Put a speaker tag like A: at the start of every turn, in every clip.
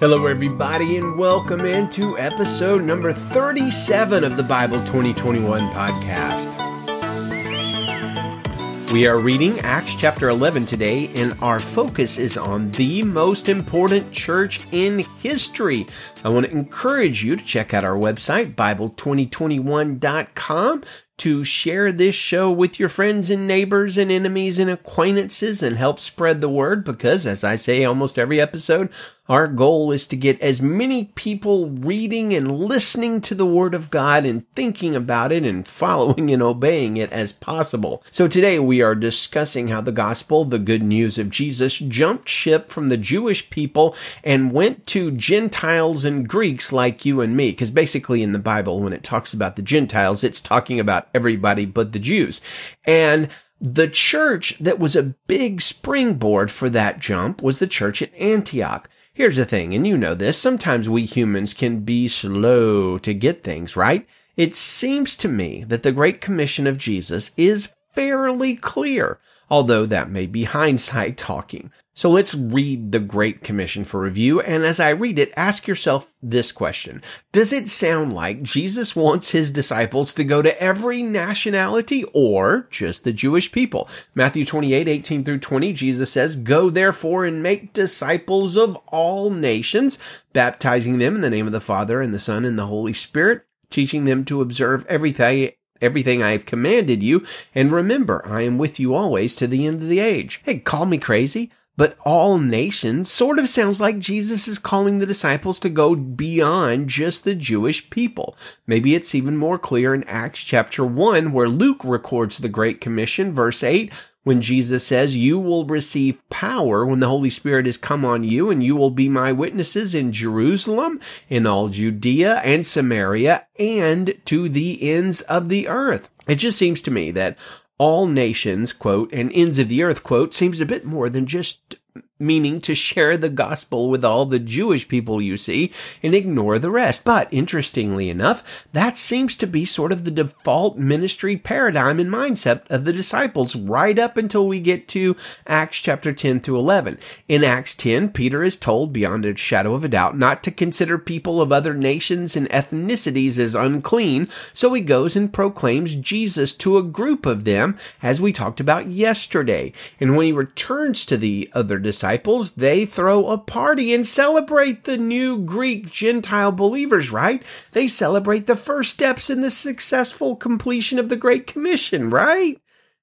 A: Hello, everybody, and welcome into episode number 37 of the Bible 2021 podcast. We are reading Acts chapter 11 today, and our focus is on the most important church in history. I want to encourage you to check out our website, Bible2021.com, to share this show with your friends and neighbors and enemies and acquaintances and help spread the word because, as I say almost every episode, our goal is to get as many people reading and listening to the Word of God and thinking about it and following and obeying it as possible. So today we are discussing how the gospel, the good news of Jesus, jumped ship from the Jewish people and went to Gentiles and Greeks like you and me. Because basically in the Bible, when it talks about the Gentiles, it's talking about everybody but the Jews. And the church that was a big springboard for that jump was the church at Antioch. Here's the thing, and you know this, sometimes we humans can be slow to get things right. It seems to me that the Great Commission of Jesus is fairly clear, although that may be hindsight talking. So let's read the Great Commission for review. And as I read it, ask yourself this question. Does it sound like Jesus wants his disciples to go to every nationality or just the Jewish people? Matthew 28, 18 through 20, Jesus says, Go therefore and make disciples of all nations, baptizing them in the name of the Father and the Son and the Holy Spirit, teaching them to observe everything everything I have commanded you, and remember, I am with you always to the end of the age. Hey, call me crazy but all nations sort of sounds like Jesus is calling the disciples to go beyond just the Jewish people. Maybe it's even more clear in Acts chapter 1 where Luke records the Great Commission, verse 8, when Jesus says, You will receive power when the Holy Spirit has come on you, and you will be my witnesses in Jerusalem, in all Judea and Samaria, and to the ends of the earth. It just seems to me that all nations, quote, and ends of the earth, quote, seems a bit more than just meaning to share the gospel with all the Jewish people you see and ignore the rest. But interestingly enough, that seems to be sort of the default ministry paradigm and mindset of the disciples right up until we get to Acts chapter 10 through 11. In Acts 10, Peter is told beyond a shadow of a doubt not to consider people of other nations and ethnicities as unclean, so he goes and proclaims Jesus to a group of them, as we talked about yesterday. And when he returns to the other disciples, they throw a party and celebrate the new Greek Gentile believers, right? They celebrate the first steps in the successful completion of the Great Commission, right?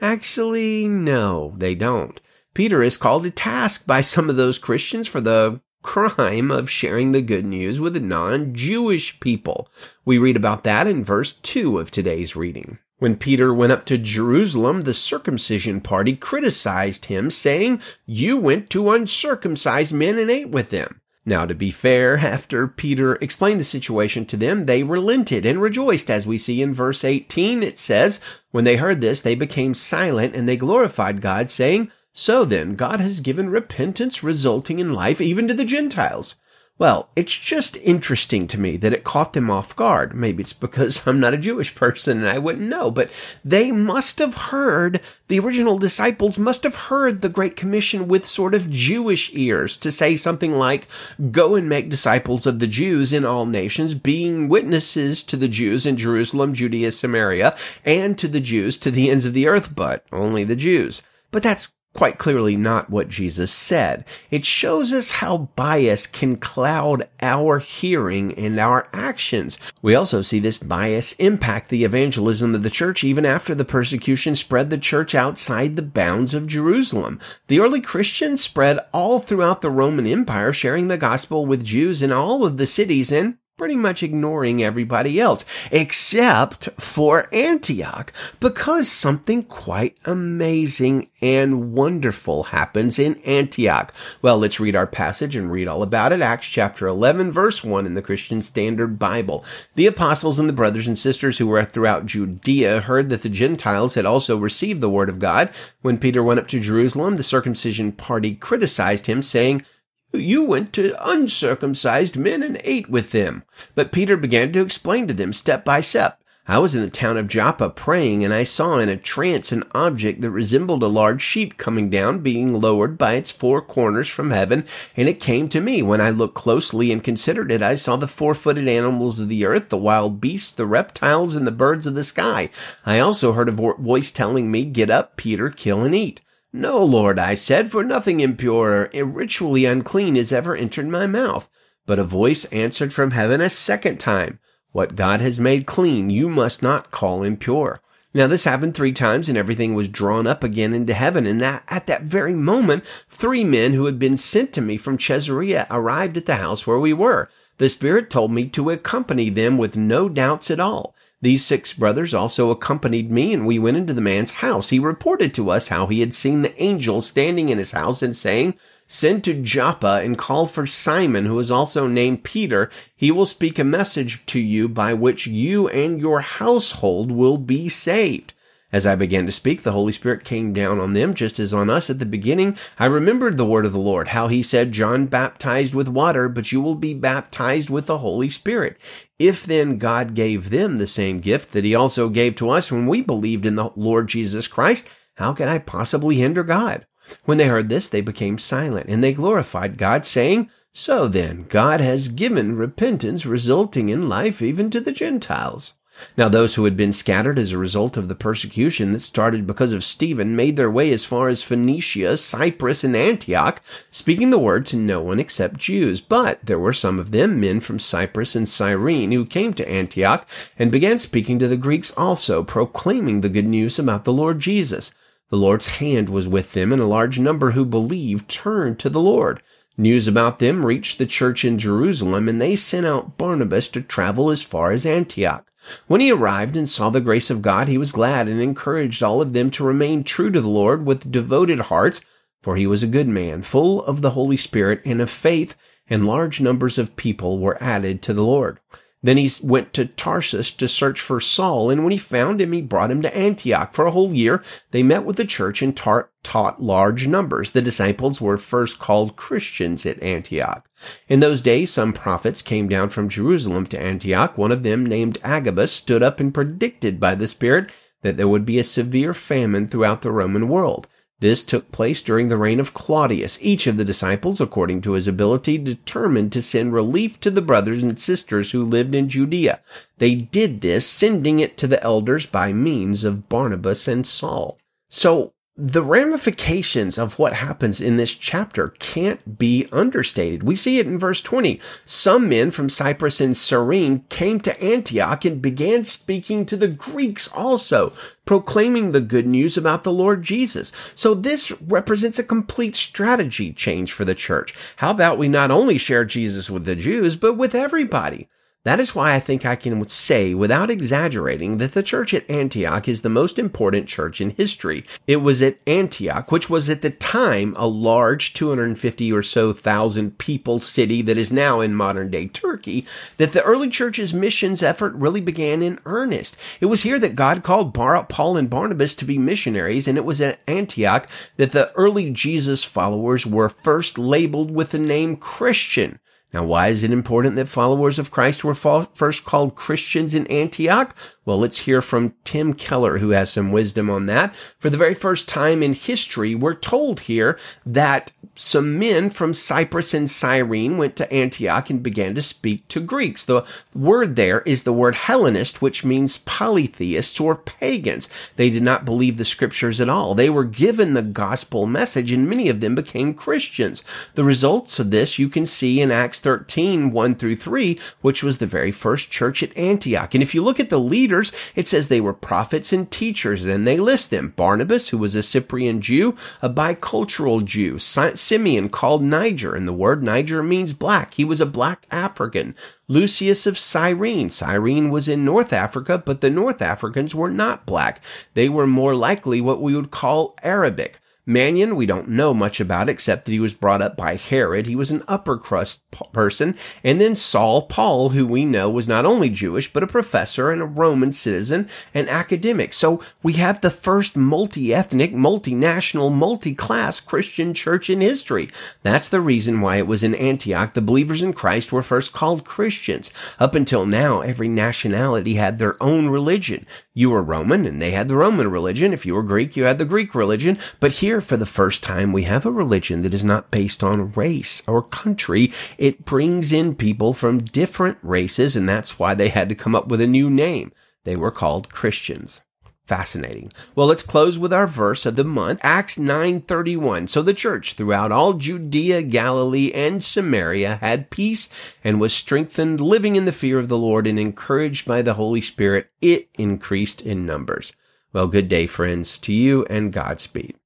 A: Actually, no, they don't. Peter is called to task by some of those Christians for the crime of sharing the good news with non-Jewish people. We read about that in verse 2 of today's reading. When Peter went up to Jerusalem, the circumcision party criticized him, saying, You went to uncircumcised men and ate with them. Now, to be fair, after Peter explained the situation to them, they relented and rejoiced, as we see in verse 18. It says, When they heard this, they became silent and they glorified God, saying, So then, God has given repentance resulting in life even to the Gentiles. Well, it's just interesting to me that it caught them off guard. Maybe it's because I'm not a Jewish person and I wouldn't know, but they must have heard, the original disciples must have heard the Great Commission with sort of Jewish ears to say something like, go and make disciples of the Jews in all nations, being witnesses to the Jews in Jerusalem, Judea, Samaria, and to the Jews to the ends of the earth, but only the Jews. But that's quite clearly not what Jesus said. It shows us how bias can cloud our hearing and our actions. We also see this bias impact the evangelism of the church even after the persecution spread the church outside the bounds of Jerusalem. The early Christians spread all throughout the Roman Empire, sharing the gospel with Jews in all of the cities and pretty much ignoring everybody else, except for Antioch, because something quite amazing and wonderful happens in Antioch. Well, let's read our passage and read all about it. Acts chapter 11, verse 1 in the Christian Standard Bible. The apostles and the brothers and sisters who were throughout Judea heard that the Gentiles had also received the word of God. When Peter went up to Jerusalem, the circumcision party criticized him, saying, you went to uncircumcised men and ate with them. But Peter began to explain to them step by step I was in the town of Joppa praying, and I saw in a trance an object that resembled a large sheet coming down, being lowered by its four corners from heaven, and it came to me. When I looked closely and considered it, I saw the four-footed animals of the earth, the wild beasts, the reptiles, and the birds of the sky. I also heard a voice telling me, Get up, Peter, kill and eat. No, Lord, I said, for nothing impure or ritually unclean has ever entered my mouth. But a voice answered from heaven a second time, what God has made clean, you must not call impure. Now this happened three times and everything was drawn up again into heaven. And that at that very moment, three men who had been sent to me from Caesarea arrived at the house where we were. The Spirit told me to accompany them with no doubts at all. These six brothers also accompanied me, and we went into the man's house. He reported to us how he had seen the angel standing in his house and saying, Send to Joppa and call for Simon, who is also named Peter. He will speak a message to you by which you and your household will be saved. As I began to speak, the Holy Spirit came down on them, just as on us at the beginning. I remembered the word of the Lord, how he said, John baptized with water, but you will be baptized with the Holy Spirit. If then God gave them the same gift that he also gave to us when we believed in the Lord Jesus Christ, how can I possibly hinder God? When they heard this, they became silent, and they glorified God, saying, So then, God has given repentance resulting in life even to the Gentiles. Now those who had been scattered as a result of the persecution that started because of Stephen made their way as far as Phoenicia, Cyprus, and Antioch, speaking the word to no one except Jews. But there were some of them, men from Cyprus and Cyrene, who came to Antioch and began speaking to the Greeks also, proclaiming the good news about the Lord Jesus. The Lord's hand was with them, and a large number who believed turned to the Lord. News about them reached the church in Jerusalem, and they sent out Barnabas to travel as far as Antioch. When he arrived and saw the grace of God, he was glad and encouraged all of them to remain true to the Lord with devoted hearts, for he was a good man, full of the Holy Spirit and of faith, and large numbers of people were added to the Lord. Then he went to Tarsus to search for Saul, and when he found him, he brought him to Antioch. For a whole year, they met with the church and tar- taught large numbers. The disciples were first called Christians at Antioch. In those days, some prophets came down from Jerusalem to Antioch. One of them, named Agabus, stood up and predicted by the Spirit that there would be a severe famine throughout the Roman world. This took place during the reign of Claudius. Each of the disciples, according to his ability, determined to send relief to the brothers and sisters who lived in Judea. They did this, sending it to the elders by means of Barnabas and Saul. So, the ramifications of what happens in this chapter can't be understated. We see it in verse 20. Some men from Cyprus and Cyrene came to Antioch and began speaking to the Greeks also, proclaiming the good news about the Lord Jesus. So this represents a complete strategy change for the church. How about we not only share Jesus with the Jews, but with everybody? That is why I think I can say, without exaggerating, that the church at Antioch is the most important church in history. It was at Antioch, which was at the time a large 250 or so thousand people city that is now in modern day Turkey, that the early church's missions effort really began in earnest. It was here that God called Paul and Barnabas to be missionaries, and it was at Antioch that the early Jesus followers were first labeled with the name Christian. Now, why is it important that followers of Christ were first called Christians in Antioch? Well, let's hear from Tim Keller, who has some wisdom on that. For the very first time in history, we're told here that some men from Cyprus and Cyrene went to Antioch and began to speak to Greeks. The word there is the word Hellenist, which means polytheists or pagans. They did not believe the scriptures at all. They were given the gospel message and many of them became Christians. The results of this you can see in Acts 13, 1 through 3, which was the very first church at Antioch. And if you look at the leaders, it says they were prophets and teachers. Then they list them. Barnabas, who was a Cyprian Jew, a bicultural Jew. Simeon called Niger, and the word Niger means black. He was a black African. Lucius of Cyrene. Cyrene was in North Africa, but the North Africans were not black. They were more likely what we would call Arabic. Manaen, we don't know much about except that he was brought up by Herod. He was an upper crust person. And then Saul Paul, who we know was not only Jewish, but a professor and a Roman citizen and academic. So we have the first multi-ethnic, multinational, multi-class Christian church in history. That's the reason why it was in Antioch the believers in Christ were first called Christians. Up until now, every nationality had their own religion. You were Roman and they had the Roman religion. If you were Greek, you had the Greek religion. But here, for the first time, we have a religion that is not based on race or country. It brings in people from different races, and that's why they had to come up with a new name. They were called Christians. Fascinating. Well, let's close with our verse of the month, Acts 9:31. So the church throughout all Judea, Galilee, and Samaria had peace and was strengthened, living in the fear of the Lord and encouraged by the Holy Spirit, it increased in numbers. Well, good day, friends, to you and Godspeed.